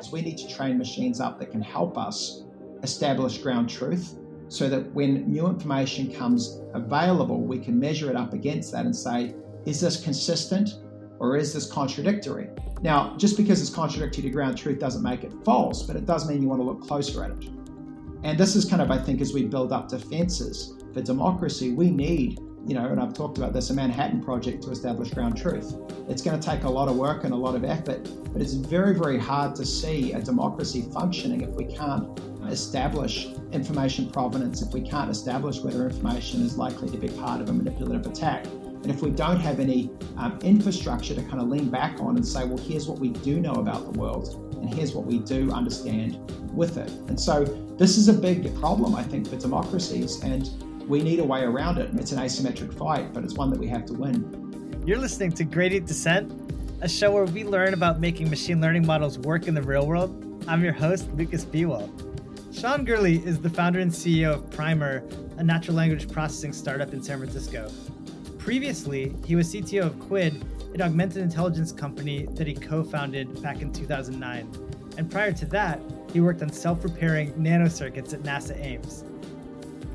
So we need to train machines up that can help us establish ground truth so that when new information comes available, we can measure it up against that and say, is this consistent or is this contradictory? Now, just because it's contradictory to ground truth doesn't make it false, but it does mean you want to look closer at it. And this is kind of, I think, as we build up defenses for democracy, we need, you know, and I've talked about this, a Manhattan Project to establish ground truth. It's going to take a lot of work and a lot of effort, but it's very, very hard to see a democracy functioning if we can't establish information provenance, if we can't establish whether information is likely to be part of a manipulative attack. And if we don't have any um, infrastructure to kind of lean back on and say, well, here's what we do know about the world, and here's what we do understand with it. And so this is a big problem, I think, for democracies, and we need a way around it. It's an asymmetric fight, but it's one that we have to win. You're listening to Gradient Descent, a show where we learn about making machine learning models work in the real world. I'm your host, Lukas Biewald. Sean Gourley is the founder and CEO of Primer, a natural language processing startup in San Francisco. Previously, he was CTO of Quid, an augmented intelligence company that he co founded back in 2009. And prior to that, he worked on self repairing nanocircuits at NASA Ames.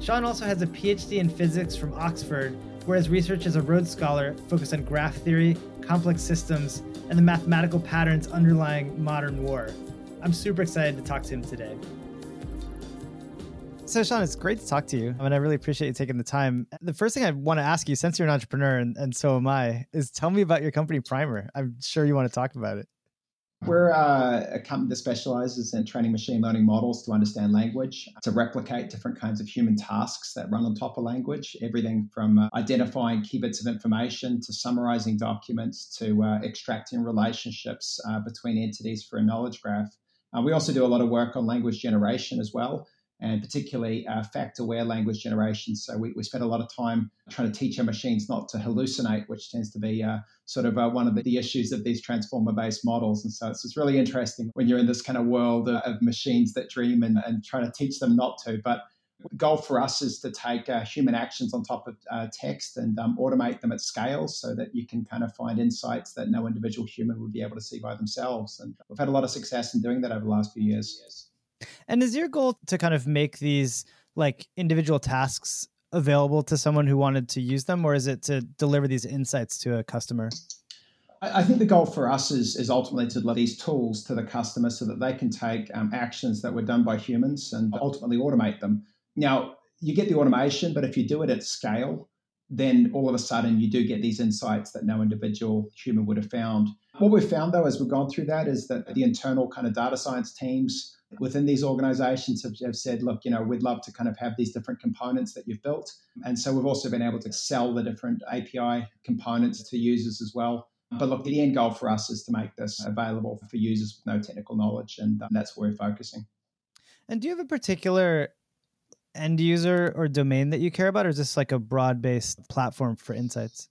Sean also has a PhD in physics from Oxford, where his research as a Rhodes Scholar focused on graph theory, complex systems, and the mathematical patterns underlying modern war. I'm super excited to talk to him today. So, Sean, it's great to talk to you. I mean, I really appreciate you taking the time. The first thing I want to ask you, since you're an entrepreneur and, and so am I, is tell me about your company, Primer. I'm sure you want to talk about it. We're uh, a company that specializes in training machine learning models to understand language, to replicate different kinds of human tasks that run on top of language, everything from uh, identifying key bits of information to summarizing documents to uh, extracting relationships uh, between entities for a knowledge graph. Uh, we also do a lot of work on language generation as well and particularly uh, fact aware language generation. So we, we spend a lot of time trying to teach our machines not to hallucinate, which tends to be uh, sort of uh, one of the, the, issues of these transformer based models. And so it's, it's, really interesting when you're in this kind of world of, of machines that dream and, and trying to teach them not to. But the goal for us is to take uh, human actions on top of uh, text and um, automate them at scale so that you can kind of find insights that no individual human would be able to see by themselves. And we've had a lot of success in doing that over the last few years. And is your goal to kind of make these like individual tasks available to someone who wanted to use them, or is it to deliver these insights to a customer? I think the goal for us is, is ultimately to deliver these tools to the customer so that they can take um, actions that were done by humans and ultimately automate them. Now, you get the automation, but if you do it at scale, then all of a sudden you do get these insights that no individual human would have found. What we've found though, as we've gone through that, is that the internal kind of data science teams within these organizations have, have, said, look, you know, we'd love to kind of have these different components that you've built. And so we've also been able to sell the different API components to users as well. But look, the end goal for us is to make this available for users with no technical knowledge, and um, that's where we're focusing. And do you have a particular end user or domain that you care about, or is this like a broad based platform for insights?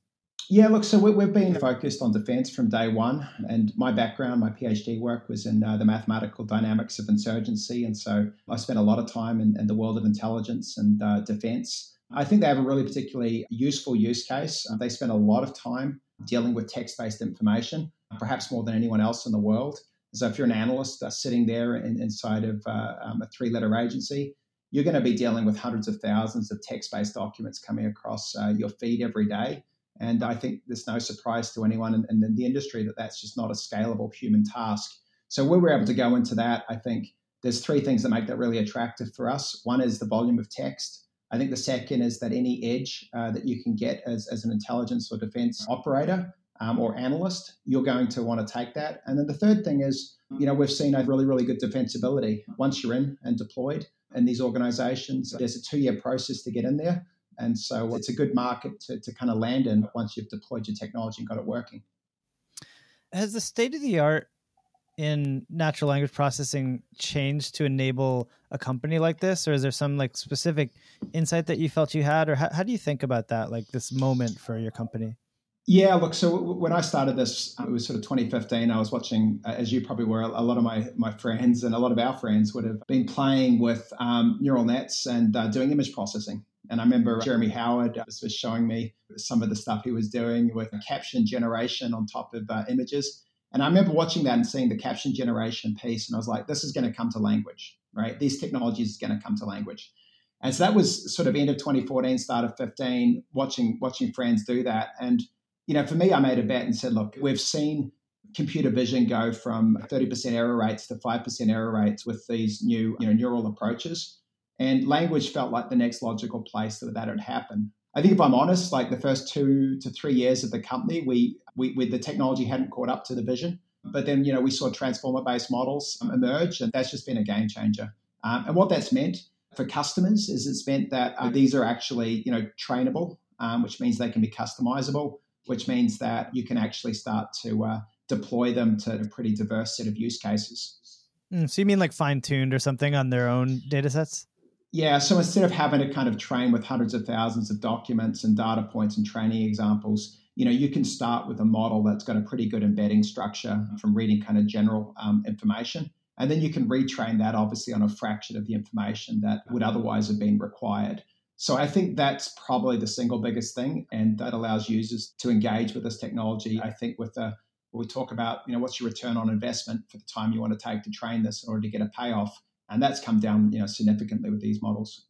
Yeah, look, so we, have been focused on defense from day one. And my background, my PhD work was in uh, the mathematical dynamics of insurgency. And so I spent a lot of time in, in the world of intelligence and uh, defense. I think they have a really particularly useful use case. Uh, they spend a lot of time dealing with text based information, perhaps more than anyone else in the world. So if you're an analyst uh, sitting there in, inside of uh, um, a three letter agency, you're going to be dealing with hundreds of thousands of text based documents coming across your feed every day. And I think there's no surprise to anyone in, in the industry that that's just not a scalable human task. So we were able to go into that. I think there's three things that make that really attractive for us. One is the volume of text. I think the second is that any edge uh, that you can get as, as an intelligence or defense operator um, or analyst, you're going to want to take that. And then the third thing is, you know, we've seen a really, really good defensibility. Once you're in and deployed in these organizations, there's a two year process to get in there. And so it's a good market to, to kind of land in once you've deployed your technology and got it working. Has the state of the art in natural language processing changed to enable a company like this or is there some like specific insight that you felt you had or how, how do you think about that like this moment for your company yeah, look. So when I started this, it was sort of 2015. I was watching, uh, as you probably were, a lot of my my friends and a lot of our friends would have been playing with um, neural nets and uh, doing image processing. And I remember Jeremy Howard was showing me some of the stuff he was doing with caption generation on top of uh, images. And I remember watching that and seeing the caption generation piece, and I was like, this is going to come to language, right? These technologies is going to come to language. And so that was sort of end of 2014, start of 15, watching watching friends do that. And you know, for me, I made a bet and said, look, we've seen computer vision go from 30% error rates to 5% error rates with these new you know, neural approaches. And language felt like the next logical place that that would happen. I think if I'm honest, like the first two to three years of the company, we, we, we the technology hadn't caught up to the vision. But then, you know, we saw transformer-based models emerge, and that's just been a game changer. Um, and what that's meant for customers is it's meant that uh, these are actually, you know, trainable, um, which means they can be customizable, which means that you can actually start to uh, deploy them to a pretty diverse set of use cases. Mm, so you mean like fine-tuned or something on their own data sets? Yeah, so instead of having to kind of train with hundreds of thousands of documents and data points and training examples, you know, you can start with a model that's got a pretty good embedding structure from reading kind of general um, information. And then you can retrain that obviously on a fraction of the information that would otherwise have been required. So I think that's probably the single biggest thing. And that allows users to engage with this technology, I think, with a we talk about, you know, what's your return on investment for the time you want to take to train this in order to get a payoff and that's come down you know significantly with these models.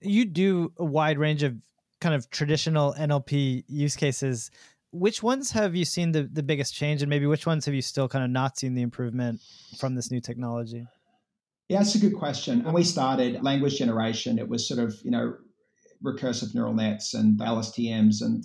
You do a wide range of kind of traditional nlp use cases. Which ones have you seen the, the biggest change and maybe which ones have you still kind of not seen the improvement from this new technology? Yeah that's a good question. When we started language generation it was sort of you know recursive neural nets and lstms and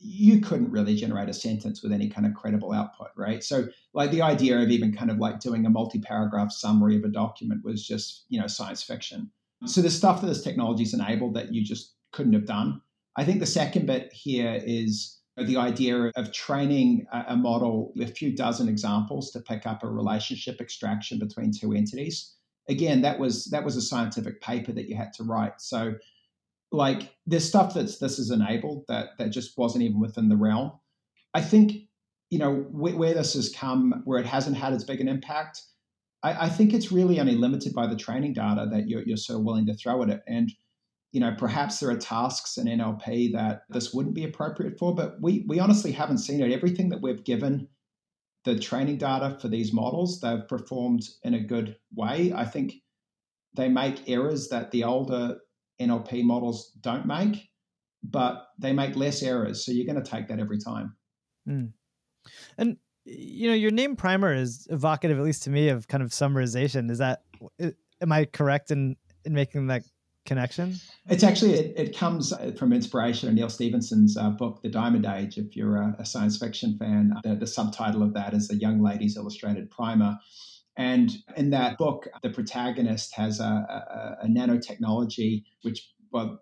you couldn't really generate a sentence with any kind of credible output, right? So, like the idea of even kind of like doing a multi-paragraph summary of a document was just, you know, science fiction. Mm. So the stuff that this technology technology's enabled that you just couldn't have done. I think the second bit here is the idea of training a model with a few dozen examples to pick up a relationship extraction between two entities. Again, that was that was a scientific paper that you had to write. So like there's stuff that's this is enabled that that just wasn't even within the realm. I think you know where, where this has come, where it hasn't had as big an impact. I, I, think it's really only limited by the training data that you're, you're sort of willing to throw at it. And you know, perhaps there are tasks in NLP that this wouldn't be appropriate for, but we we honestly haven't seen it. Everything that we've given the training data for these models, they've performed in a good way. I think they make errors that the older NLP models don't make, but they make less errors. So you're going to take that every time. Mm. And you know, your name primer is evocative, at least to me, of kind of summarization. Is that am I correct in in making that connection? It's actually it, it comes from inspiration of Neal Stephenson's uh, book, The Diamond Age. If you're a, a science fiction fan, the, the subtitle of that is a young lady's illustrated primer. And in that book, the protagonist has a, a, a nanotechnology which well,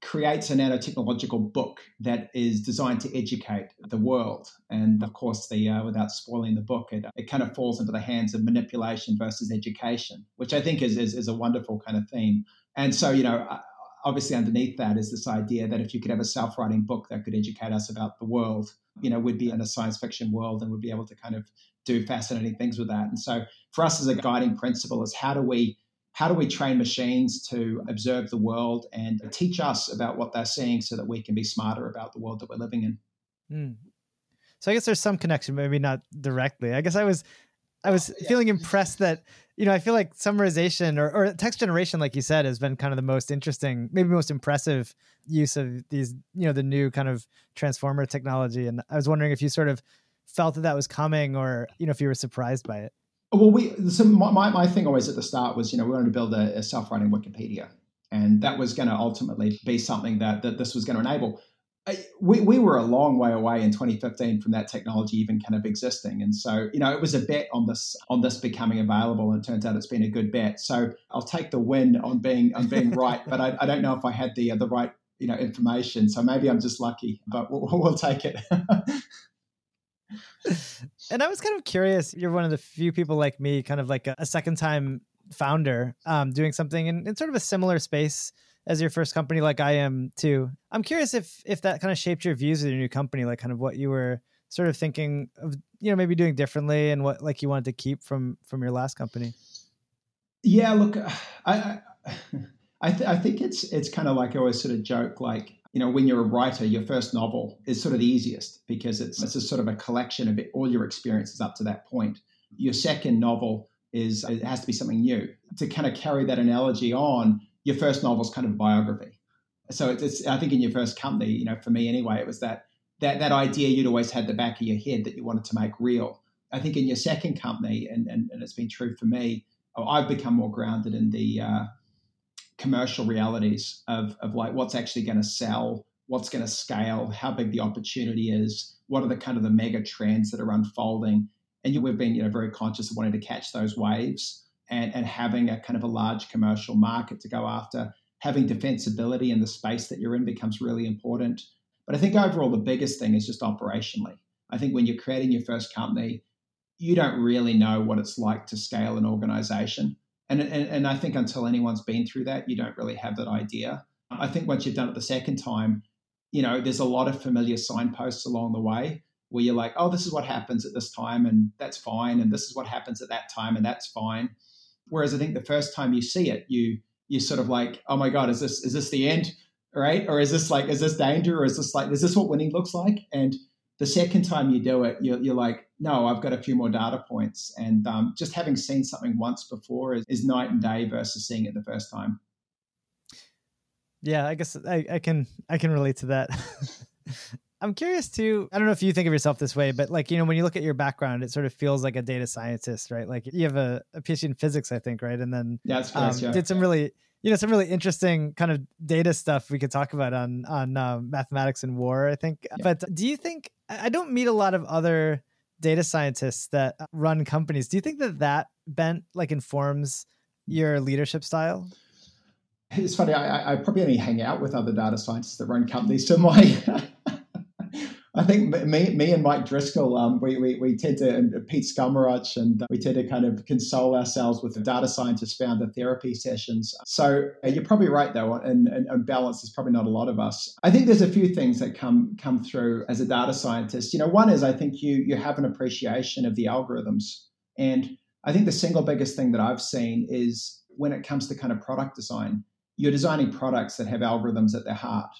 creates a nanotechnological book that is designed to educate the world. And of course, the uh, without spoiling the book, it, it kind of falls into the hands of manipulation versus education, which I think is, is, is a wonderful kind of theme. And so, you know, uh, obviously underneath that is this idea that if you could have a self-writing book that could educate us about the world, you know, we'd be in a science fiction world and we'd be able to kind of do fascinating things with that. And so for us as a guiding principle is how do we how do we train machines to observe the world and teach us about what they're seeing so that we can be smarter about the world that we're living in? Mm. So I guess there's some connection, maybe not directly. I guess I was I was yeah. feeling impressed that you know I feel like summarization or, or text generation, like you said, has been kind of the most interesting, maybe most impressive use of these you know the new kind of transformer technology. And I was wondering if you sort of felt that that was coming, or you know if you were surprised by it. Well, we so my, my thing always at the start was you know we wanted to build a, a self-writing Wikipedia, and that was going to ultimately be something that that this was going to enable. We, we were a long way away in 2015 from that technology even kind of existing, and so you know it was a bet on this on this becoming available, and it turns out it's been a good bet. So I'll take the win on being on being right, but I, I don't know if I had the uh, the right you know information, so maybe I'm just lucky, but we'll, we'll take it. and I was kind of curious. You're one of the few people like me, kind of like a, a second time founder, um, doing something in, in sort of a similar space as your first company, like I am too. I'm curious if if that kind of shaped your views of your new company, like kind of what you were sort of thinking of, you know, maybe doing differently, and what like you wanted to keep from from your last company. Yeah, look, I I, I, th- I think it's it's kind of like I always sort of joke like you know, when you're a writer, your first novel is sort of the easiest because it's, it's a sort of a collection of it, all your experiences up to that point. Your second novel is it has to be something new. To kind of carry that analogy on, your first novel is kind of biography. So it's, it's, I think in your first company, you know, for me anyway, it was that that that idea you'd always had the back of your head that you wanted to make real. I think in your second company, and and, and it's been true for me, I've become more grounded in the uh, commercial realities of, of like what's actually going to sell, what's going to scale, how big the opportunity is, what are the kind of the mega trends that are unfolding. And we've been you know very conscious of wanting to catch those waves and, and having a kind of a large commercial market to go after. Having defensibility in the space that you're in becomes really important. But I think overall the biggest thing is just operationally. I think when you're creating your first company, you don't really know what it's like to scale an organization. And, and, and I think until anyone's been through that, you don't really have that idea. I think once you've done it the second time, you know, there's a lot of familiar signposts along the way where you're like, oh, this is what happens at this time, and that's fine, and this is what happens at that time, and that's fine. Whereas I think the first time you see it, you you sort of like, oh my god, is this is this the end, right? Or is this like, is this danger, or is this like, is this what winning looks like? And the second time you do it, you're, you're like, no, I've got a few more data points. And um, just having seen something once before is, is night and day versus seeing it the first time. Yeah, I guess I, I can I can relate to that. I'm curious too. I don't know if you think of yourself this way, but like, you know, when you look at your background, it sort of feels like a data scientist, right? Like you have a, a PhD in physics, I think, right? And then yeah, that's um, yeah. did some really, you know, some really interesting kind of data stuff we could talk about on on um, mathematics and war, I think. Yeah. But do you think I don't meet a lot of other data scientists that run companies. Do you think that that bent like informs your leadership style? It's funny. I, I probably only hang out with other data scientists that run companies. So my I think me, me and Mike Driscoll, um, we, we, we tend to, and Pete Skomoroch, and we tend to kind of console ourselves with data scientist founder therapy sessions. So uh, you're probably right, though, and, and, and balance is probably not a lot of us. I think there's a few things that come come through as a data scientist. You know, one is I think you you have an appreciation of the algorithms, and I think the single biggest thing that I've seen is when it comes to kind of product design, you're designing products that have algorithms at their heart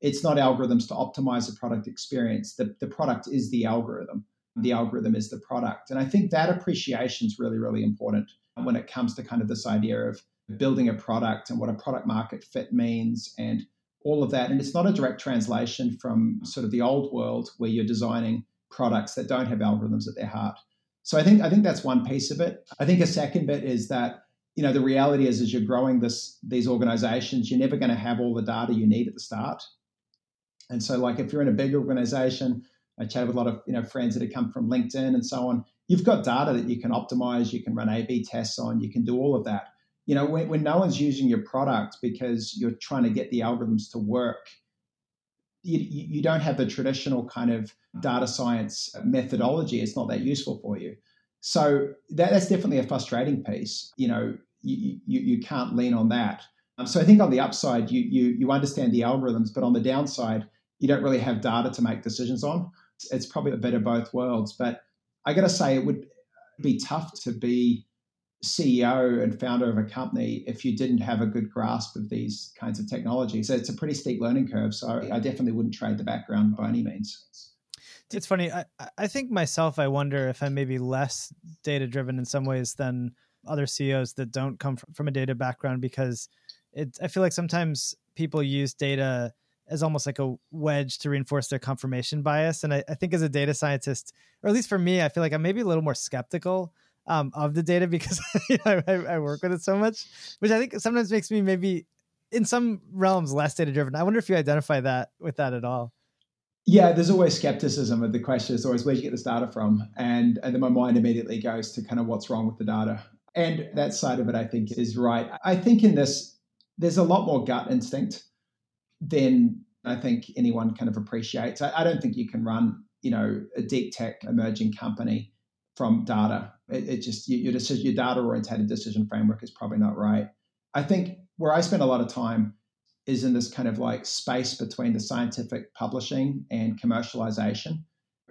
it's not algorithms to optimize the product experience. The, the product is the algorithm. Hmm. The algorithm is the product. And I think that appreciation is really, really important when it comes to kind of this idea of building a product and what a product market fit means and all of that. And it's not a direct translation from sort of the old world where you're designing products that don't have algorithms at their heart. So I think I think that's one piece of it. I think a second bit is that you know the reality is as you're growing this these organizations, you're never going to have all the data you need at the start. And so, like, if you're in a big organization, I chat with a lot of you know friends that have come from LinkedIn and so on. You've got data that you can optimize, you can run A/B tests on, you can do all of that. You know, when, when no one's using your product because you're trying to get the algorithms to work, you, you don't have the traditional kind of data science methodology. It's not that useful for you. So that, that's definitely a frustrating piece. You know, you, you, you can't lean on that. Um, so I think on the upside, you, you, you understand the algorithms, but on the downside, you don't really have data to make decisions on. It's probably a bit of both worlds. But I got to say, it would be tough to be CEO and founder of a company if you didn't have a good grasp of these kinds of technology. So it's a pretty steep learning curve. So I definitely wouldn't trade the background by any means. It's funny. I, I think myself, I wonder if I'm maybe less data driven in some ways than other CEOs that don't come from a data background because it, I feel like sometimes people use data as almost like a wedge to reinforce their confirmation bias. And I, I, think as a data scientist, or at least for me, I feel like I'm maybe a little more skeptical um, of the data because you know, I, I, work with it so much, which I think sometimes makes me maybe in some realms less data driven. I wonder if you identify that with that at all. Yeah, there's always skepticism. And the question is always where do you get this data from? And, and then my mind immediately goes to kind of what's wrong with the data. And that side of it, I think, is right. I think in this there's a lot more gut instinct than I think anyone kind of appreciates. I, I don't think you can run, you know, a deep tech emerging company from data. It, it just your decision, your data oriented decision framework is probably not right. I think where I spend a lot of time is in this kind of like space between the scientific publishing and commercialization.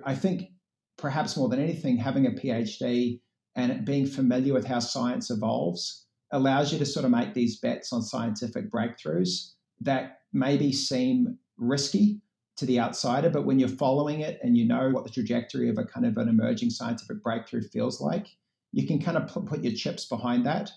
I think perhaps more than anything, having a PhD and being familiar with how science evolves allows you to sort of make these bets on scientific breakthroughs that maybe seem risky to the outsider, but when you're following it and you know what the trajectory of a kind of an emerging scientific breakthrough feels like, you can kind of put, your chips behind that,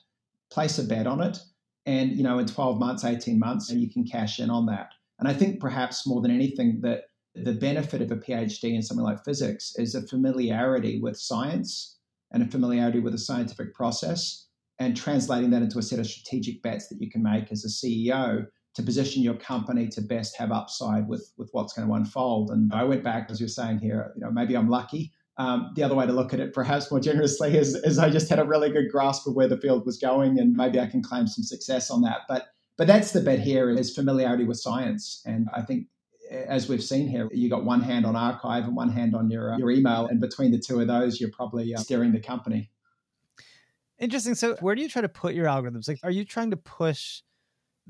place a bet on it, and you know in 12 months, 18 months, you can cash in on that. And I think perhaps more than anything that the benefit of a PhD in something like physics is a familiarity with science and a familiarity with the scientific process and translating that into a set of strategic bets that you can make as a CEO to position your company to best have upside with, with what's going to unfold. And I went back, as you're saying here, you know, maybe I'm lucky. Um, the other way to look at it, perhaps more generously, is, is I just had a really good grasp of where the field was going, and maybe I can claim some success on that. But but that's the bet here is familiarity with science, and I think as we've seen here, you got one hand on arXiv and one hand on your uh, your email, and between the two of those, you're probably uh, steering the company. Interesting. So, where do you try to put your algorithms? Like, are you trying to push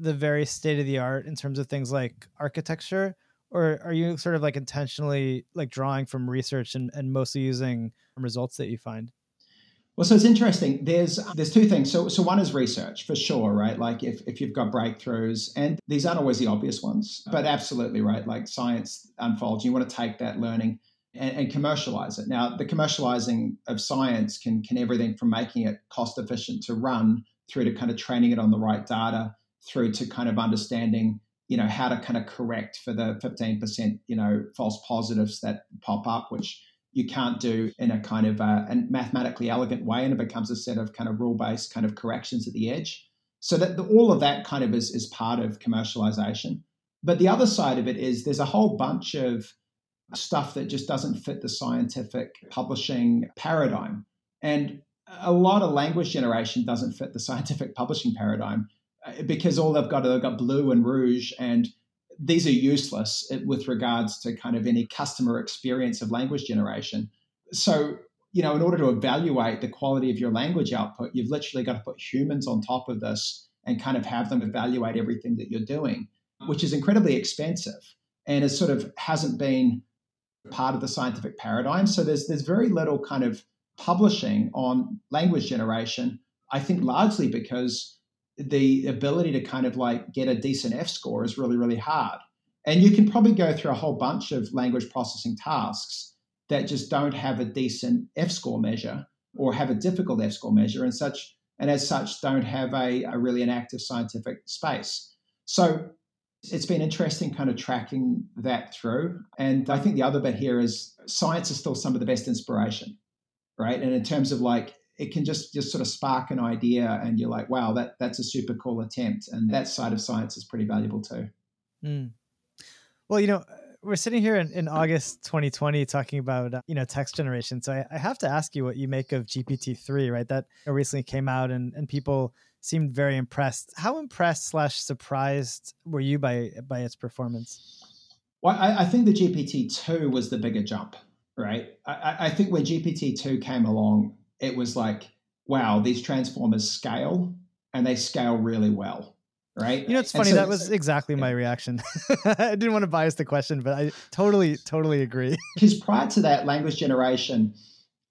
the very state of the art in terms of things like architecture, or are you sort of like intentionally like drawing from research and, and mostly using results that you find? Well, so it's interesting. There's there's two things. So so one is research for sure, right? Like if, if you've got breakthroughs, and these aren't always the obvious ones, but absolutely right. Like science unfolds, you want to take that learning and, and commercialize it. Now, the commercializing of science can can everything from making it cost efficient to run through to kind of training it on the right data, through to kind of understanding you know how to kind of correct for the 15% you know false positives that pop up which you can't do in a kind of a, a mathematically elegant way, and it becomes a set of kind of rule based kind of corrections at the edge. So that the, all of that kind of is, is part of commercialization. But the other side of it is there's a whole bunch of stuff that just doesn't fit the scientific publishing paradigm. And a lot of language generation doesn't fit the scientific publishing paradigm Uh, because all they've got they've got BLEU and rouge and these are useless uh, with regards to kind of any customer experience of language generation. So, you know, in order to evaluate the quality of your language output, you've literally got to put humans on top of this and kind of have them evaluate everything that you're doing, which is incredibly expensive and it sort of hasn't been part of the scientific paradigm. So there's there's very little kind of publishing on language generation. I think largely because the ability to kind of like get a decent F score is really, really hard. And you can probably go through a whole bunch of language processing tasks that just don't have a decent F score measure or have a difficult F score measure and such, and as such, don't have a, a really an active scientific space. So it's been interesting kind of tracking that through. And I think the other bit here is science is still some of the best inspiration, right? And in terms of like it can just just sort of spark an idea and you're like wow that that's a super cool attempt. And that side of science is pretty valuable too. Mm. well you know we're sitting here in, in august 2020 talking about uh, you know text generation. So I, I, have to ask you what you make of gpt-3 right? That recently came out and, and people seemed very impressed. How impressed slash surprised were you by by its performance? Well i, I think the gpt-2 was the bigger jump right? I, I think when gpt-2 came along it was like, wow, these transformers scale and they scale really well. Right. You know, it's funny. So, that was exactly yeah. my reaction. I didn't want to bias the question, but I totally, totally agree. Because prior to that, language generation,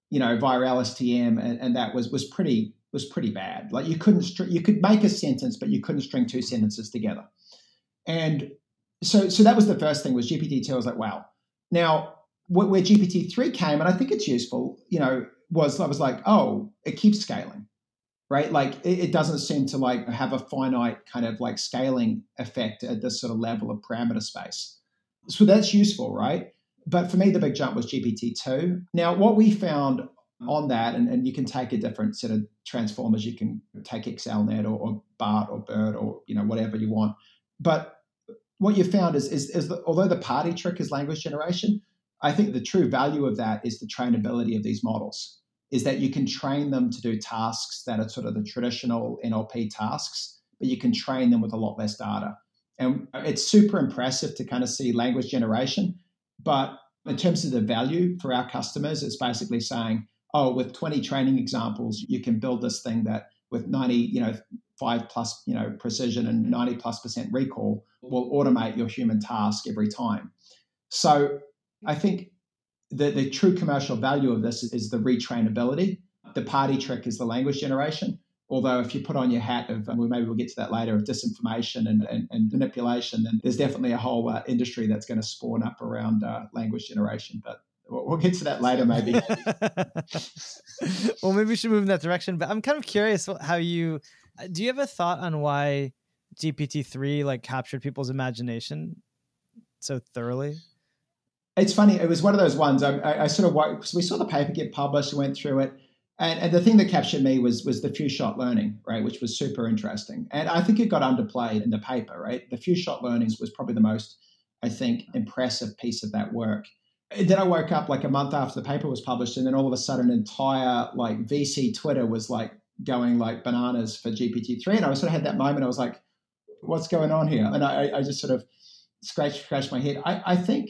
you know, via LSTM, and, and that was was pretty was pretty bad. Like you couldn't str- you could make a sentence, but you couldn't string two sentences together. And so so that was the first thing was GPT two. I was like, wow. Now where GPT three came, and I think it's useful. You know, was I was like, oh, it keeps scaling, right? Like it, it, doesn't seem to like have a finite kind of like scaling effect at this sort of level of parameter space. So that's useful, right? But for me, the big jump was GPT-2. Now, what we found on that, and, and you can take a different set of transformers, you can take XLNet or, or BART or BERT or you know whatever you want. But what you found is, is, is although the party trick is language generation, I think the true value of that is the trainability of these models is that you can train them to do tasks that are sort of the traditional NLP tasks, but you can train them with a lot less data. And it's super impressive to kind of see language generation. But in terms of the value for our customers, it's basically saying, oh, with 20 training examples, you can build this thing that with 90, you know, five plus, you know, precision and 90 plus percent recall will automate your human task every time. So I think the, the true commercial value of this is the retrainability. The party trick is the language generation. Although, if you put on your hat of, well, maybe we'll get to that later, of disinformation and, and, and manipulation, then there's definitely a whole uh, industry that's going to spawn up around uh, language generation. But we'll get to that later, maybe. well, maybe we should move in that direction. But I'm kind of curious how you uh, do. You have a thought on why GPT three like captured people's imagination so thoroughly? It's funny. It was one of those ones. I, I, I sort of because we saw the paper get published, went through it, and, and the thing that captured me was was the few shot learning, right, which was super interesting. And I think it got underplayed in the paper, right. The few shot learnings was probably the most, I think, impressive piece of that work. And then I woke up like a month after the paper was published, and then all of a sudden, entire like VC Twitter was like going like bananas for GPT three, and I sort of had that moment. I was like, "What's going on here?" And I, I just sort of scratched scratched my head. I, I think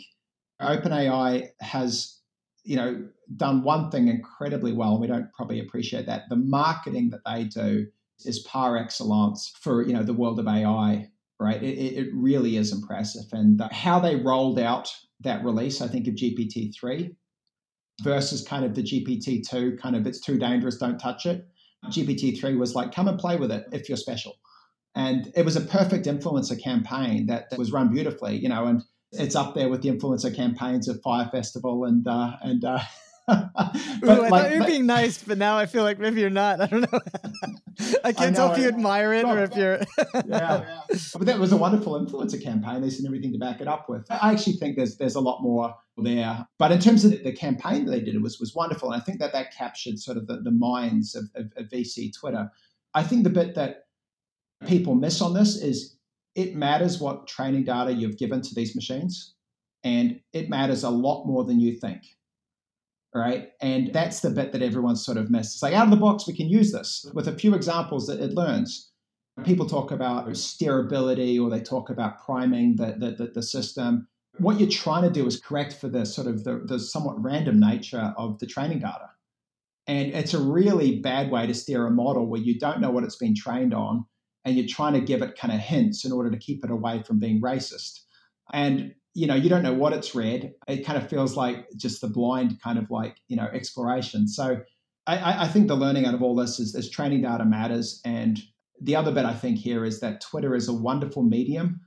OpenAI has, you know, done one thing incredibly well. and We don't probably appreciate that. The marketing that they do is par excellence for you know the world of AI. Right, it, it really is impressive, and how they rolled out that release, I think, of GPT three versus kind of the GPT two, kind of it's too dangerous, don't touch it. GPT three was like, come and play with it if you're special, and it was a perfect influencer campaign that, that was run beautifully, you know, and it's up there with the influencer campaigns of Fyre Festival and uh, and. Uh, but Ooh, I like, thought you were being nice, but now I feel like maybe you're not. I don't know. I can't I tell if you admire it or if you're. yeah. but that was a wonderful influencer campaign. They sent everything to back it up with. I actually think there's there's a lot more there. But in terms of the campaign that they did, it was was wonderful. And I think that that captured sort of the, the minds of, of, of VC Twitter. I think the bit that people miss on this is it matters what training data you've given to these machines, and it matters a lot more than you think. Right. And that's the bit that everyone's sort of missed. It's like out of the box, we can use this with a few examples that it learns. People talk about steerability or they talk about priming the, the, the, the system. What you're trying to do is correct for the sort of the, the somewhat random nature of the training data. And it's a really bad way to steer a model where you don't know what it's been trained on and you're trying to give it kind of hints in order to keep it away from being racist. And you know, you don't know what it's read. It kind of feels like just the blind kind of like you know exploration. So I, I think the learning out of all this is, is training data matters. And the other bit I think here is that Twitter is a wonderful medium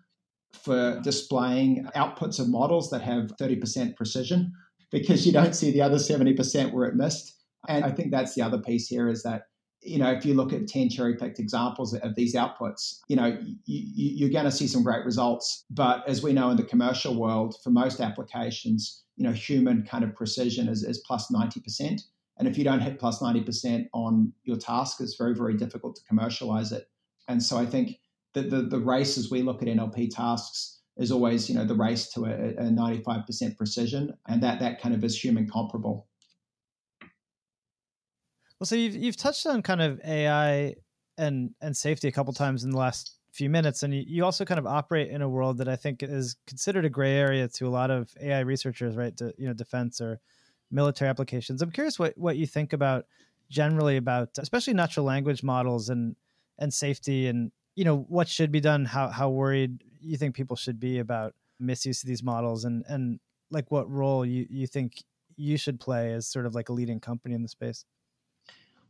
for displaying outputs of models that have 30% precision because you don't see the other 70% where it missed. And I think that's the other piece here is that you know, if you look at 10 cherry picked examples of these outputs, you know, you, are going to see some great results. But as we know in the commercial world, for most applications, you know, human kind of precision is, is plus 90%. And if you don't hit plus 90% on your task, it's very, very difficult to commercialize it. And so I think that the, the race as we look at NLP tasks is always, you know, the race to a, a 95% precision. And that, that kind of is human comparable. Well, so you've you've touched on kind of AI and and safety a couple times in the last few minutes, and you, you also kind of operate in a world that I think is considered a gray area to a lot of AI researchers, right? To you know, defense or military applications. I'm curious what what you think about generally about especially natural language models and and safety and you know what should be done how how worried you think people should be about misuse of these models and and like what role you you think you should play as sort of like a leading company in the space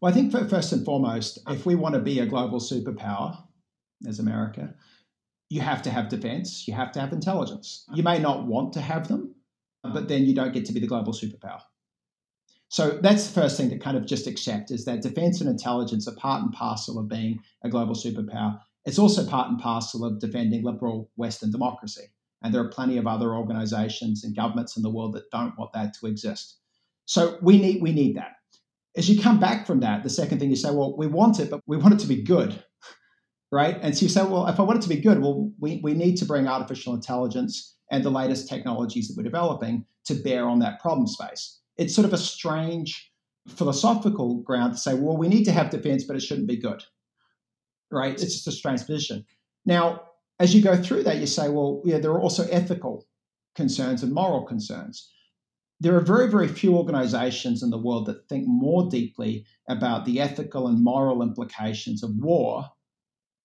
well, I think first and foremost, if we want to be a global superpower as America, you have to have defense, you have to have intelligence. You may not want to have them, but then you don't get to be the global superpower. So that's the first thing to kind of just accept is that defense and intelligence are part and parcel of being a global superpower. It's also part and parcel of defending liberal Western democracy. And there are plenty of other organizations and governments in the world that don't want that to exist. So we need we need that as you come back from that, the second thing you say, well, we want it, but we want it to be good, right? And so you say, well, if I want it to be good, well, we, we need to bring artificial intelligence and the latest technologies that we're developing to bear on that problem space. It's sort of a strange philosophical ground to say, well, we need to have defense, but it shouldn't be good, right? It's just a strange position. Now, as you go through that, you say, well, yeah, there are also ethical concerns and moral concerns there are very, very few organizations in the world that think more deeply about the ethical and moral implications of war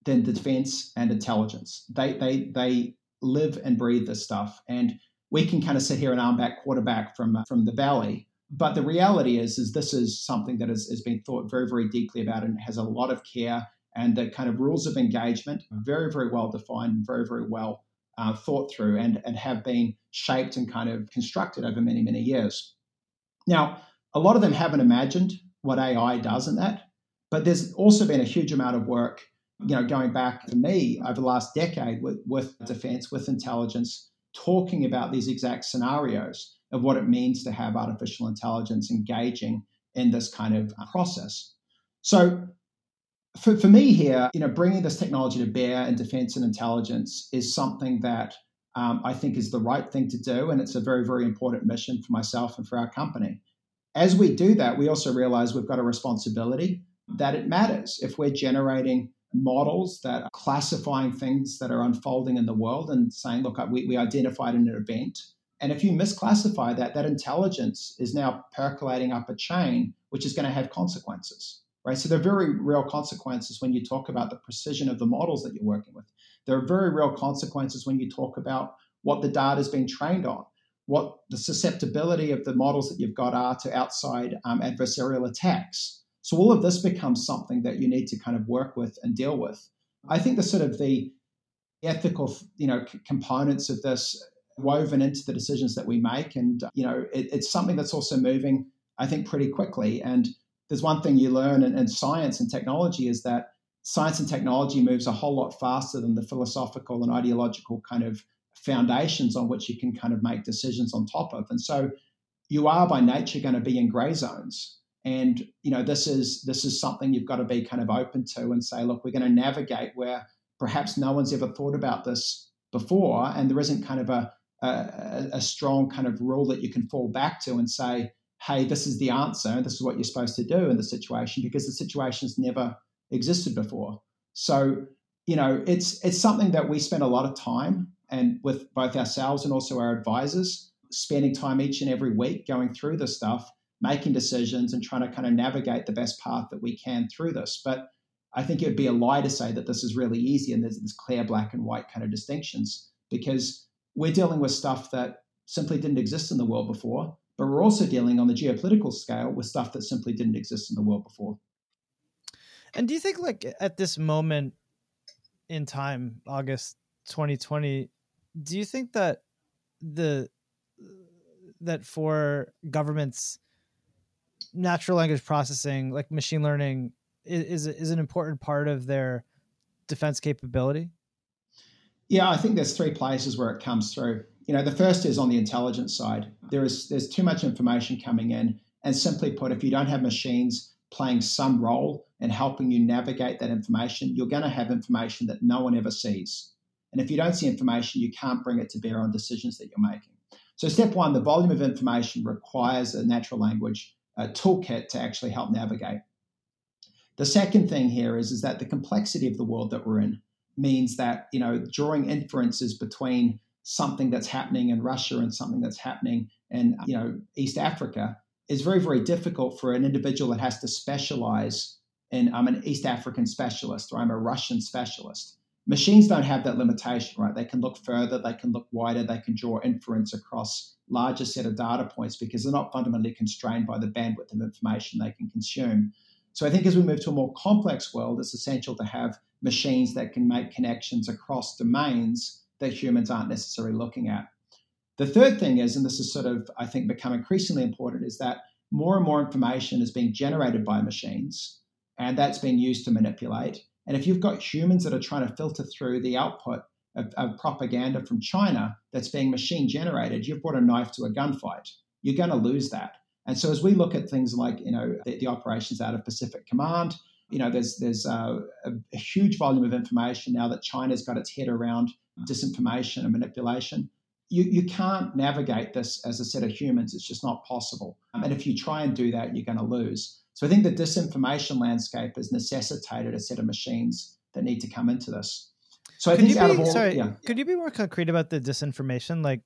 than defense and intelligence. They, they, they live and breathe this stuff. And we can kind of sit here and arm back quarterback from, from the valley, but the reality is, is this is something that has, has been thought very, very deeply about and has a lot of care. And the kind of rules of engagement very, very well defined and very, very well uh, thought through and, and have been shaped and kind of constructed over many, many years. Now, a lot of them haven't imagined what AI does in that, but there's also been a huge amount of work, you know, going back to me over the last decade with, with defense, with intelligence, talking about these exact scenarios of what it means to have artificial intelligence engaging in this kind of process. So, for, for me here, you know, bringing this technology to bear in defense and intelligence is something that um, I think is the right thing to do, and it's a very, very important mission for myself and for our company. As we do that, we also realize we've got a responsibility that it matters. If we're generating models that are classifying things that are unfolding in the world and saying, look, we, we identified an event and if you misclassify that, that intelligence is now percolating up a chain, which is going to have consequences, right? So there are very real consequences when you talk about the precision of the models that you're working with. There are very real consequences when you talk about what the data has been trained on, what the susceptibility of the models that you've got are to outside um, adversarial attacks. So all of this becomes something that you need to kind of work with and deal with. I think the sort of the ethical, you know, c- components of this woven into the decisions that we make. And, you know, it, it's something that's also moving, I think, pretty quickly. And there's one thing you learn in, in science and technology is that science and technology moves a whole lot faster than the philosophical and ideological kind of foundations on which you can kind of make decisions on top of. And so you are by nature going to be in gray zones. And you know this is this is something you've got to be kind of open to and say, look, we're going to navigate where perhaps no one's ever thought about this before, and there isn't kind of a a, a, strong kind of rule that you can fall back to and say, hey, this is the answer, this is what you're supposed to do in the situation, because the situation's never existed before. So, you know, it's it's something that we spend a lot of time and with both ourselves and also our advisors, spending time each and every week going through this stuff, making decisions and trying to kind of navigate the best path that we can through this. But I think it would be a lie to say that this is really easy and there's this clear black and white kind of distinctions because we're dealing with stuff that simply didn't exist in the world before, but we're also dealing on the geopolitical scale with stuff that simply didn't exist in the world before. And do you think, like, at this moment in time, August 2020, do you think that the that for governments natural language processing like machine learning is is an important part of their defense capability yeah, I think there's three places where it comes through. You know, the first is on the intelligence side. There is there's too much information coming in, and simply put, if you don't have machines playing some role in helping you navigate that information, you're going to have information that no one ever sees. And if you don't see information, you can't bring it to bear on decisions that you're making. So, step one, the volume of information requires a natural language uh, toolkit to actually help navigate. The second thing here is, is that the complexity of the world that we're in means that you know drawing inferences between something that's happening in Russia and something that's happening in you know East Africa is very very difficult for an individual that has to specialize in I'm an East African specialist or I'm a Russian specialist. Machines don't have that limitation, right? They can look further, they can look wider, they can draw inference across larger set of data points because they're not fundamentally constrained by the bandwidth of information they can consume. So I think as we move to a more complex world, it's essential to have machines that can make connections across domains that humans aren't necessarily looking at. The third thing is, and this is sort of, I think, become increasingly important, is that more and more information is being generated by machines, and that's being used to manipulate. And if you've got humans that are trying to filter through the output of, of propaganda from China that's being machine generated, you've brought a knife to a gunfight. You're going to lose that. And so, as we look at things like, you know, the, the operations out of Pacific Command, you know, there's there's a, a, a huge volume of information now that China's got its head around disinformation and manipulation. You, you can't navigate this as a set of humans. It's just not possible. Um, and if you try and do that, you're going to lose. So I think the disinformation landscape has necessitated a set of machines that need to come into this. So I could think you be, all, sorry, yeah. could you be more concrete about the disinformation? Like,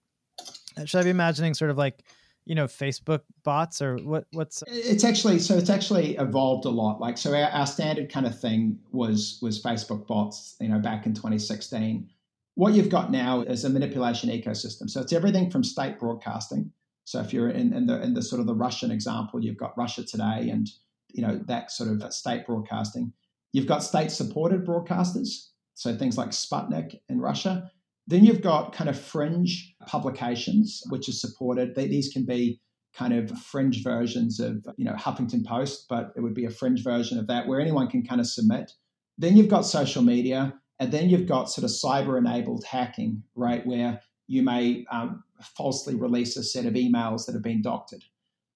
should I be imagining sort of like you know facebook bots or what what's it's actually so it's actually evolved a lot like so our, our, standard kind of thing was was facebook bots you know back in 2016 what you've got now is a manipulation ecosystem so it's everything from state broadcasting So if you're in, in the in the sort of the Russian example, you've got Russia Today and you know that sort of state broadcasting. You've got state supported broadcasters, so things like Sputnik in Russia. Then you've got kind of fringe publications, which are supported. They, these can be kind of fringe versions of, you know, Huffington Post, but it would be a fringe version of that where anyone can kind of submit. Then you've got social media, and then you've got sort of cyber enabled hacking, right, where you may um, falsely release a set of emails that have been doctored.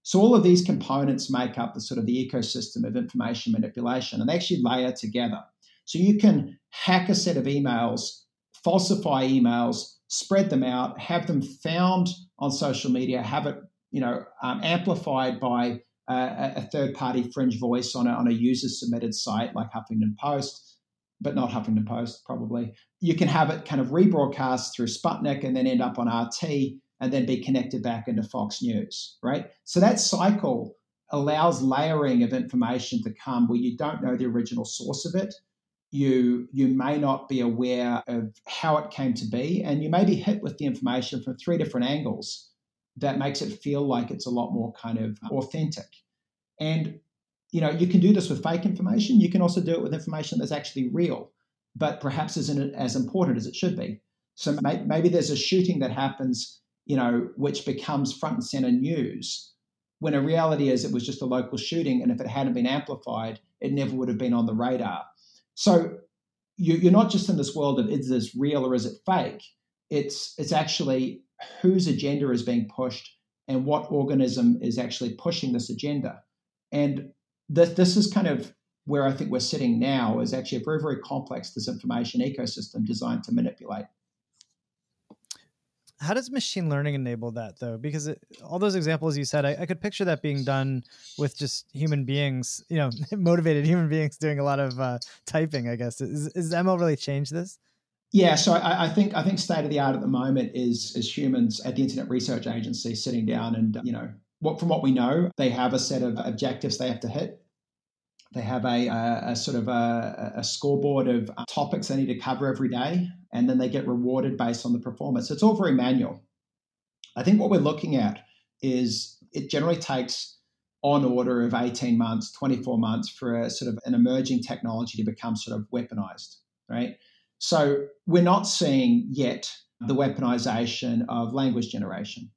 So all of these components make up the sort of the ecosystem of information manipulation, and they actually layer together. So you can hack a set of emails, falsify emails, spread them out, have them found on social media, have it you know um, amplified by a third party fringe voice on a, on a user submitted site like Huffington Post, but not Huffington Post probably. You can have it kind of rebroadcast through Sputnik and then end up on RT and then be connected back into Fox News, right? So that cycle allows layering of information to come where you don't know the original source of it. You, you may not be aware of how it came to be, and you may be hit with the information from three different angles that makes it feel like it's a lot more kind of authentic. And you know, you can do this with fake information. You can also do it with information that's actually real, but perhaps isn't as important as it should be. So maybe there's a shooting that happens you know, which becomes front and center news when a reality is it was just a local shooting. And if it hadn't been amplified, it never would have been on the radar. So you, are not just in this world of is this real or is it fake? It's, it's actually whose agenda is being pushed and what organism is actually pushing this agenda. And this, this is kind of where I think we're sitting now is actually a very, very complex disinformation ecosystem designed to manipulate. How does machine learning enable that though? Because it, all those examples you said, I, I, could picture that being done with just human beings, you know, motivated human beings doing a lot of uh, typing. I guess is, is ML really changed this? Yeah, so I, I, think I think state of the art at the moment is is humans at the Internet Research Agency sitting down and you know what from what we know they have a set of objectives they have to hit. They have a, a, a sort of a, a, scoreboard of uh, topics they need to cover every day and then they get rewarded based on the performance. It's all very manual. I think what we're looking at is it generally takes on order of 18 months, 24 months for a sort of an emerging technology to become sort of weaponized, right? So we're not seeing yet the weaponization of language generation.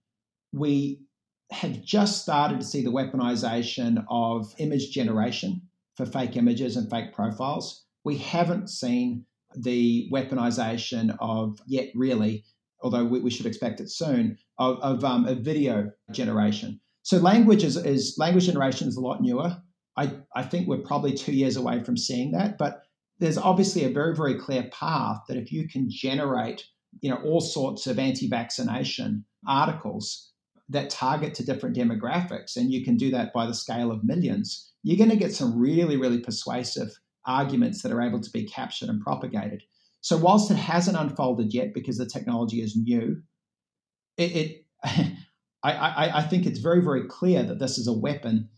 We have just started to see the weaponization of image generation for fake images and fake profiles. We haven't seen the weaponization of yet really, although we, we should expect it soon, of, of, um, video generation. So language is, is, language generation is a lot newer. I, I think we're probably two years away from seeing that, but there's obviously a very, very clear path that if you can generate, you know, all sorts of anti-vaccination articles that target to different demographics, and you can do that by the scale of millions, you're going to get some really, really persuasive arguments that are able to be captured and propagated. So, whilst it hasn't unfolded yet because the technology is new, it, it I, I, I think it's very, very clear that this is a weapon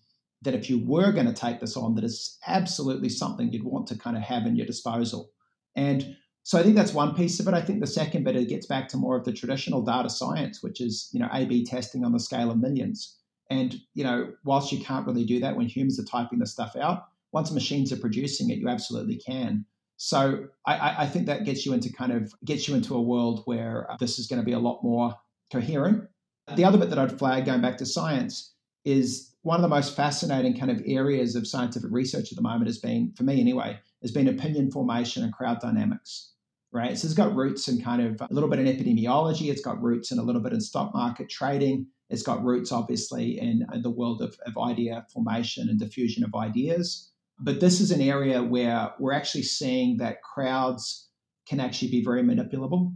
that if you were going to take this on, that is absolutely something you'd want to kind of have in your disposal. And so I think that's one piece of it. I think the second bit it gets back to more of the traditional data science, which is you know A/B testing on the scale of millions. And you know, whilst you can't really do that when humans are typing the stuff out, once machines are producing it, you absolutely can. So I, I think that gets you into kind of gets you into a world where uh, this is going to be a lot more coherent. The other bit that I'd flag going back to science is one of the most fascinating kind of areas of scientific research at the moment has been, for me anyway, has been opinion formation and crowd dynamics. Right. So it's got roots in kind of a little bit in epidemiology, it's got roots in a little bit in stock market trading, it's got roots obviously in, the world of, of idea formation and diffusion of ideas. But this is an area where we're actually seeing that crowds can actually be very manipulable.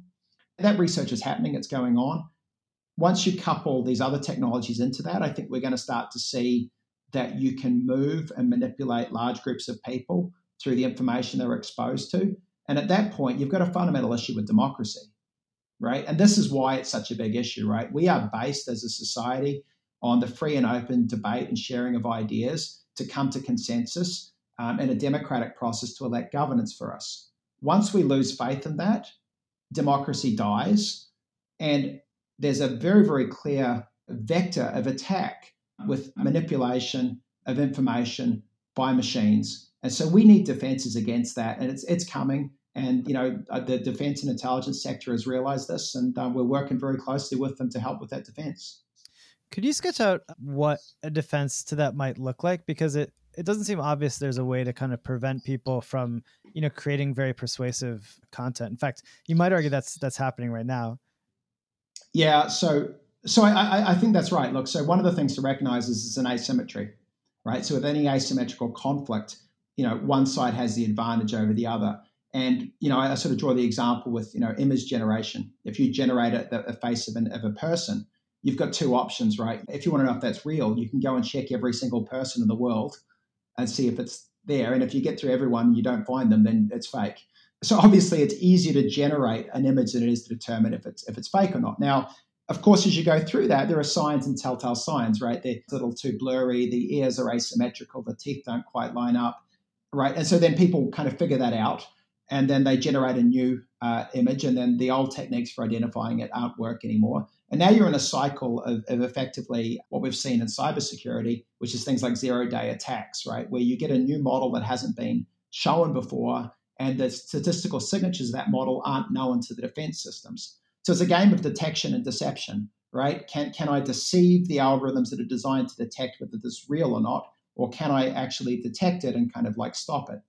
That research is happening, it's going on. Once you couple these other technologies into that, I think we're going to start to see that you can move and manipulate large groups of people through the information they're exposed to. And at that point, you've got a fundamental issue with democracy, right? And this is why it's such a big issue, right? We are based as a society on the free and open debate and sharing of ideas to come to consensus um, and a democratic process to elect governance for us. Once we lose faith in that, democracy dies. And there's a very, very clear vector of attack with manipulation of information by machines. And so we need defenses against that, and it's it's coming. And you know, uh, the defense and intelligence sector has realized this, and um, we're working very closely with them to help with that defense. Could you sketch out what a defense to that might look like? Because it it doesn't seem obvious there's a way to kind of prevent people from you know creating very persuasive content. In fact, you might argue that's that's happening right now. Yeah. So so I, I think that's right. Look, so one of the things to recognize is it's an asymmetry, right? So with any asymmetrical conflict, you know, one side has the advantage over the other. And you know, I, sort of draw the example with you know image generation. If you generate a, a face of, an, of a person, you've got two options, right? If you want to know if that's real, you can go and check every single person in the world and see if it's there. And if you get through everyone and you don't find them, then it's fake. So obviously, it's easier to generate an image than it is to determine if it's if it's fake or not. Now, of course, as you go through that, there are signs and telltale signs, right? They're a little too blurry, the ears are asymmetrical, the teeth don't quite line up, right? And so then people kind of figure that out and then they generate a new uh, image, and then the old techniques for identifying it aren't work anymore. And now you're in a cycle of, of effectively what we've seen in cybersecurity, which is things like zero day attacks, right? Where you get a new model that hasn't been shown before, and the statistical signatures of that model aren't known to the defense systems. So it's a game of detection and deception, right? Can, can I deceive the algorithms that are designed to detect whether this is real or not? Or can I actually detect it and kind of like stop it?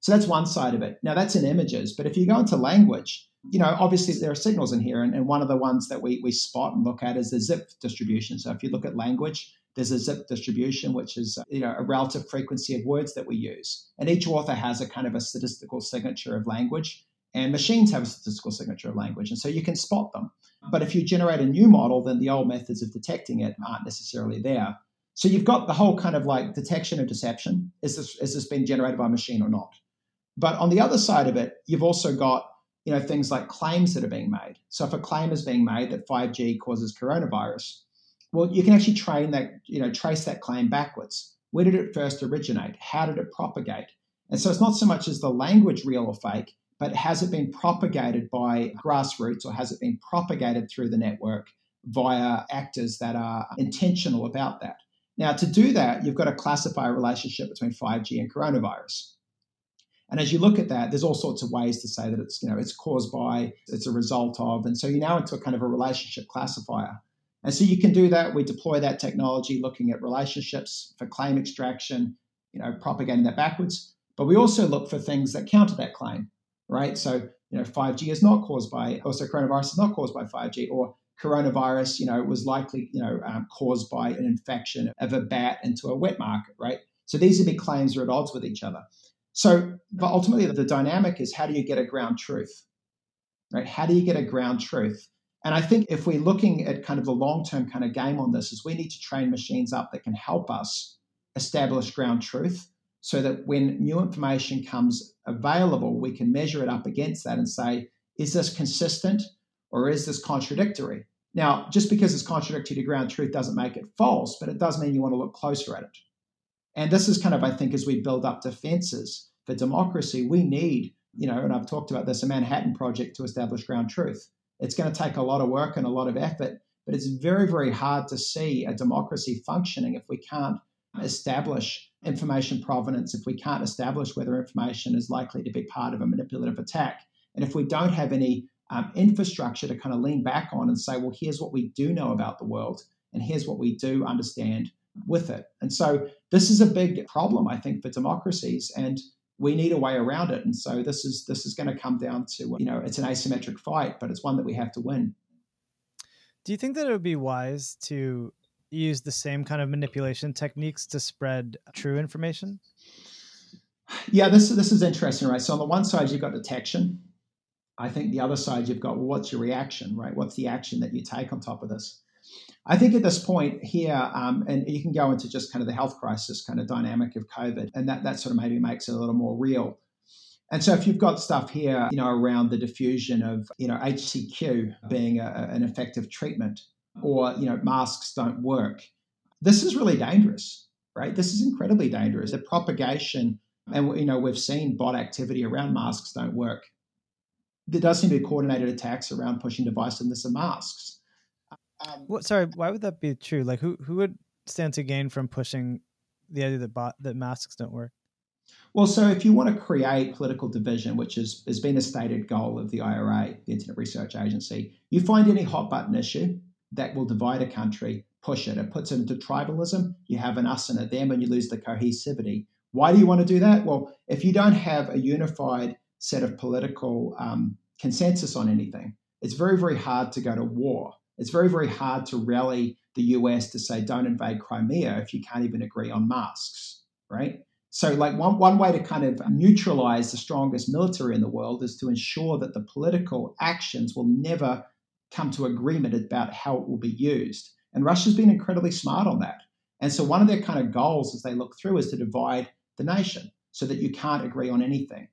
So that's one side of it. Now that's in images, but if you go into language, you know, obviously there are signals in here, and, and one of the ones that we, we spot and look at is the Zipf distribution. So if you look at language, there's a Zipf distribution, which is you know a relative frequency of words that we use, and each author has a kind of a statistical signature of language. And machines have a statistical signature of language, and so you can spot them. But if you generate a new model, then the old methods of detecting it aren't necessarily there. So you've got the whole kind of like detection of deception. Is this is this being generated by a machine or not? But on the other side of it, you've also got you know things like claims that are being made. So if a claim is being made that 5G causes coronavirus, well, you can actually train that you know trace that claim backwards. Where did it first originate? How did it propagate? And so it's not so much as the language real or fake, but has it been propagated by grassroots or has it been propagated through the network via actors that are intentional about that? Now, to do that, you've got to classify a relationship between 5G and coronavirus. And as you look at that, there's all sorts of ways to say that it's, you know, it's caused by, it's a result of. And so you're now into a kind of a relationship classifier. And so you can do that. We deploy that technology looking at relationships for claim extraction, you know, propagating that backwards. But we also look for things that counter that claim right? So, you know, 5G is not caused by, also coronavirus is not caused by 5G, or coronavirus, you know, was likely, you know, um, caused by an infection of a bat into a wet market, right? So these would be claims that are at odds with each other. So, but ultimately, the dynamic is how do you get a ground truth, right? How do you get a ground truth? And I think if we're looking at kind of the long term kind of game on this, is we need to train machines up that can help us establish ground truth so that when new information comes available, we can measure it up against that and say, is this consistent or is this contradictory? Now, just because it's contradictory to ground truth doesn't make it false, but it does mean you want to look closer at it. And this is kind of, I think, as we build up defenses for democracy, we need, you know, and I've talked about this, a Manhattan Project to establish ground truth. It's going to take a lot of work and a lot of effort, but it's very, very hard to see a democracy functioning if we can't establish information provenance, if we can't establish whether information is likely to be part of a manipulative attack, and if we don't have any um, infrastructure to kind of lean back on and say, well, here's what we do know about the world, and here's what we do understand with it. And so this is a big problem, I think, for democracies, and we need a way around it. And so this is this is going to come down to you know it's an asymmetric fight, but it's one that we have to win. Do you think that it would be wise to use the same kind of manipulation techniques to spread true information? Yeah, this this is interesting, right? So on the one side you've got detection. I think the other side you've got well, what's your reaction, right? What's the action that you take on top of this? I think at this point here, um, and you can go into just kind of the health crisis kind of dynamic of COVID, and that that sort of maybe makes it a little more real. And so if you've got stuff here, you know, around the diffusion of, you know, HCQ being a, an effective treatment, or you know masks don't work this is really dangerous right this is incredibly dangerous the propagation and you know we've seen bot activity around masks don't work there does seem to be coordinated attacks around pushing divisiveness of masks Um, well, sorry, why would that be true? Like, who who would stand to gain from pushing the idea that bot, that masks don't work? Well, so if you want to create political division, which is, has been a stated goal of the IRA, the Internet Research Agency, you find any hot button issue that will divide a country, push it. It puts it into tribalism. You have an us and a them, and you lose the cohesivity. Why do you want to do that? Well, if you don't have a unified set of political um, consensus on anything, it's very, very hard to go to war. It's very, very hard to rally the US to say, don't invade Crimea if you can't even agree on masks, right? So, like one, one way to kind of neutralize the strongest military in the world is to ensure that the political actions will never come to agreement about how it will be used. And Russia's been incredibly smart on that. And so, one of their kind of goals as they look through is to divide the nation so that you can't agree on anything.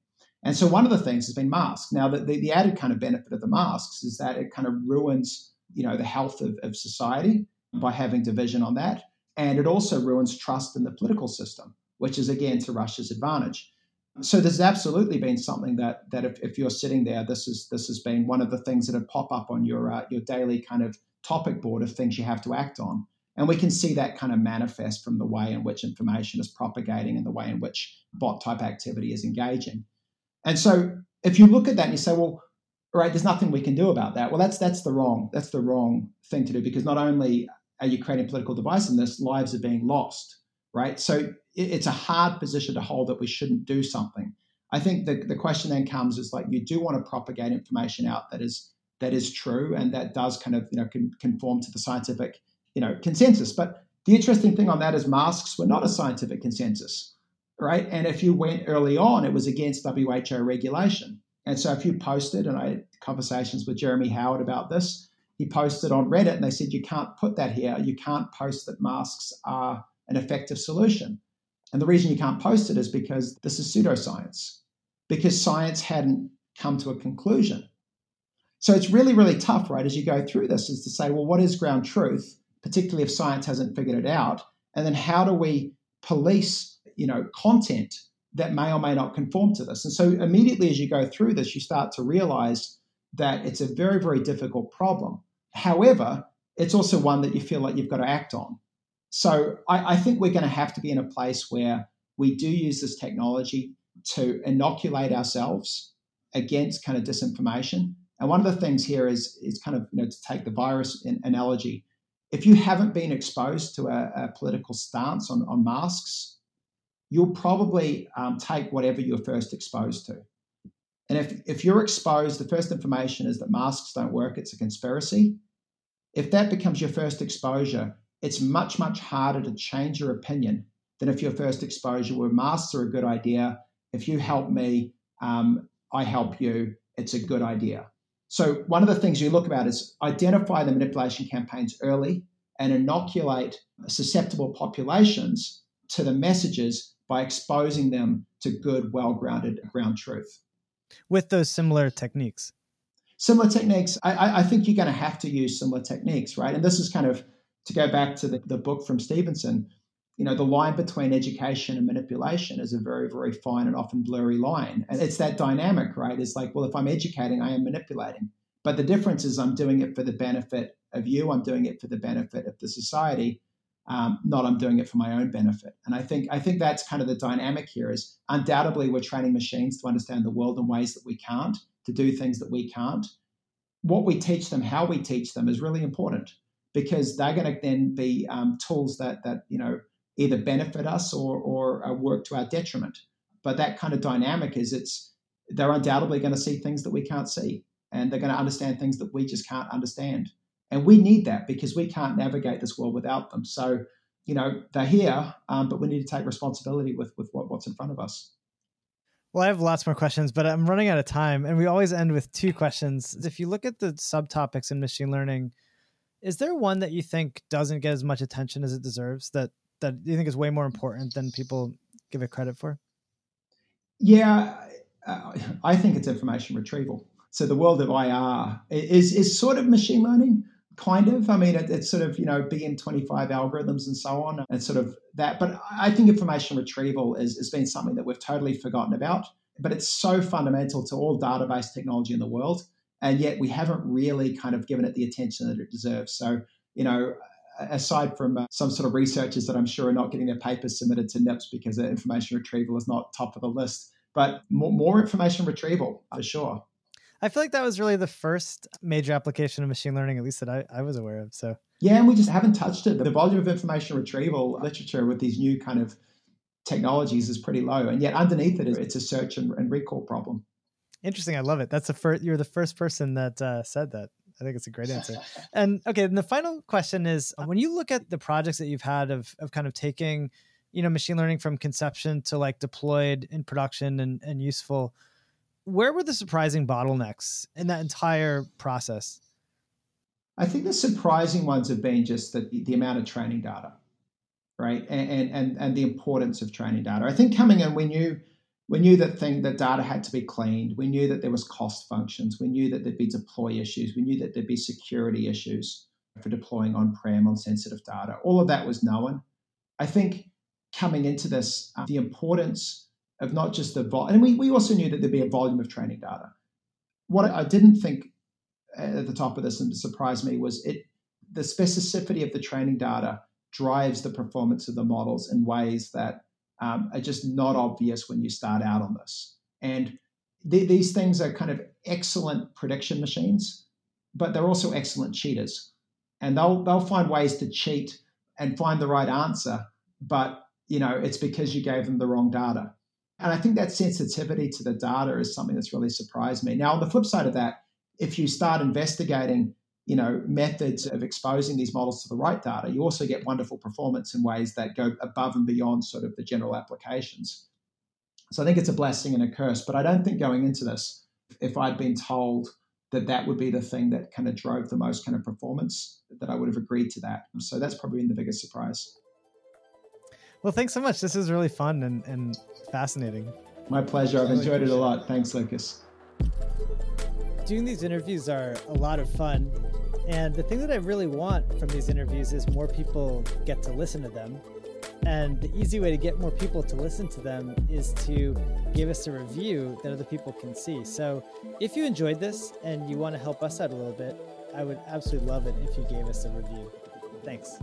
And so, one of the things has been masks. Now, the, the, the added kind of benefit of the masks is that it kind of ruins, you know, the health of, of society by having division on that. And it also ruins trust in the political system which is again to Russia's advantage. So there's absolutely been something that that if, if you're sitting there, this is this has been one of the things that have pop up on your uh, your daily kind of topic board of things you have to act on. And we can see that kind of manifest from the way in which information is propagating and the way in which bot type activity is engaging. And so if you look at that and you say, well, right, there's nothing we can do about that. Well, that's that's the wrong that's the wrong thing to do because not only are you creating political divisiveness, lives are being lost right? So it's a hard position to hold that we shouldn't do something. I think the, the question then comes is like you do want to propagate information out that is that is true and that does kind of you know con- conform to the scientific you know consensus. But the interesting thing on that is masks were not a scientific consensus, right? And if you went early on, it was against WHO regulation. And so if you posted, and I had conversations with Jeremy Howard about this, he posted on Reddit and they said you can't put that here. You can't post that masks are an effective solution. And the reason you can't post it is because this is pseudoscience, because science hadn't come to a conclusion. So it's really, really tough, right, as you go through this, is to say, well, what is ground truth, particularly if science hasn't figured it out? And then how do we police, you know, content that may or may not conform to this? And so immediately as you go through this, you start to realize that it's a very, very difficult problem. However, it's also one that you feel like you've got to act on. So I, I think we're going to have to be in a place where we do use this technology to inoculate ourselves against kind of disinformation. And one of the things here is is kind of you know to take the virus analogy. If you haven't been exposed to a, a political stance on, on masks, you'll probably um, take whatever you're first exposed to. And if, if you're exposed, the first information is that masks don't work, it's a conspiracy. If that becomes your first exposure, it's much, much harder to change your opinion than if your first exposure were masks are a good idea. If you help me, um, I help you. It's a good idea. So, one of the things you look about is identify the manipulation campaigns early and inoculate susceptible populations to the messages by exposing them to good, well grounded ground truth. With those similar techniques? Similar techniques. I, I think you're going to have to use similar techniques, right? And this is kind of to go back to the, the book from Stephenson. you know, the line between education and manipulation is a very, very fine and often blurry line. And it's that dynamic, right? It's like, well, if I'm educating, I am manipulating. But the difference is I'm doing it for the benefit of you, I'm doing it for the benefit of the society. Um, not I'm doing it for my own benefit. And I think I think that's kind of the dynamic here is undoubtedly we're training machines to understand the world in ways that we can't, to do things that we can't. What we teach them, how we teach them is really important because they're going to then be um, tools that that you know either benefit us or or work to our detriment. But that kind of dynamic is it's they're undoubtedly going to see things that we can't see, and they're going to understand things that we just can't understand. And we need that because we can't navigate this world without them. So, you know, they're here, um, but we need to take responsibility with with what, what's in front of us. Well, I have lots more questions, but I'm running out of time, and we always end with two questions. If you look at the subtopics in machine learning, is there one that you think doesn't get as much attention as it deserves that that you think is way more important than people give it credit for? Yeah, uh, I think it's information retrieval. So the world of IR is is sort of machine learning, kind of. I mean, it, it's sort of you know BM25 algorithms and so on, and sort of that. But I think information retrieval is has been something that we've totally forgotten about. But it's so fundamental to all database technology in the world and yet we haven't really kind of given it the attention that it deserves. So you know, aside from uh, some sort of researchers that I'm sure are not getting their papers submitted to NIPS because information retrieval is not top of the list, but more, more information retrieval for sure. I feel like that was really the first major application of machine learning, at least that I, I was aware of. So yeah, and we just haven't touched it. The volume of information retrieval literature with these new kind of technologies is pretty low, and yet underneath it, it's a search and, and recall problem. Interesting. I love it. That's the first. You're the first person that uh, said that. I think it's a great answer. And okay, and the final question is: when you look at the projects that you've had of of kind of taking, you know, machine learning from conception to like deployed in production and and useful, where were the surprising bottlenecks in that entire process? I think the surprising ones have been just the, the amount of training data, right, and and and the importance of training data. I think coming in, we knew we knew that thing that data had to be cleaned. We knew that there was cost functions. We knew that there'd be deploy issues. We knew that there'd be security issues for deploying on-prem on sensitive data. All of that was known. I think coming into this, uh, the importance of not just the volume, and we, we also knew that there'd be a volume of training data. What I didn't think at the top of this and surprised me was it the specificity of the training data drives the performance of the models in ways that um, are just not obvious when you start out on this. And th- these things are kind of excellent prediction machines, but they're also excellent cheaters. And they'll they'll find ways to cheat and find the right answer, but you know it's because you gave them the wrong data. And I think that sensitivity to the data is something that's really surprised me. Now, on the flip side of that, if you start investigating you know methods of exposing these models to the right data you also get wonderful performance in ways that go above and beyond sort of the general applications. So i think it's a blessing and a curse but i don't think going into this if i'd been told that that would be the thing that kind of drove the most kind of performance that i would have agreed to that. So that's probably been the biggest surprise well thanks so much this is really fun and, and fascinating my pleasure i've enjoyed it a lot thanks Lukas doing these interviews are a lot of fun. And the thing that I really want from these interviews is more people get to listen to them. And the easy way to get more people to listen to them is to give us a review that other people can see. So if you enjoyed this and you want to help us out a little bit, I would absolutely love it if you gave us a review. Thanks.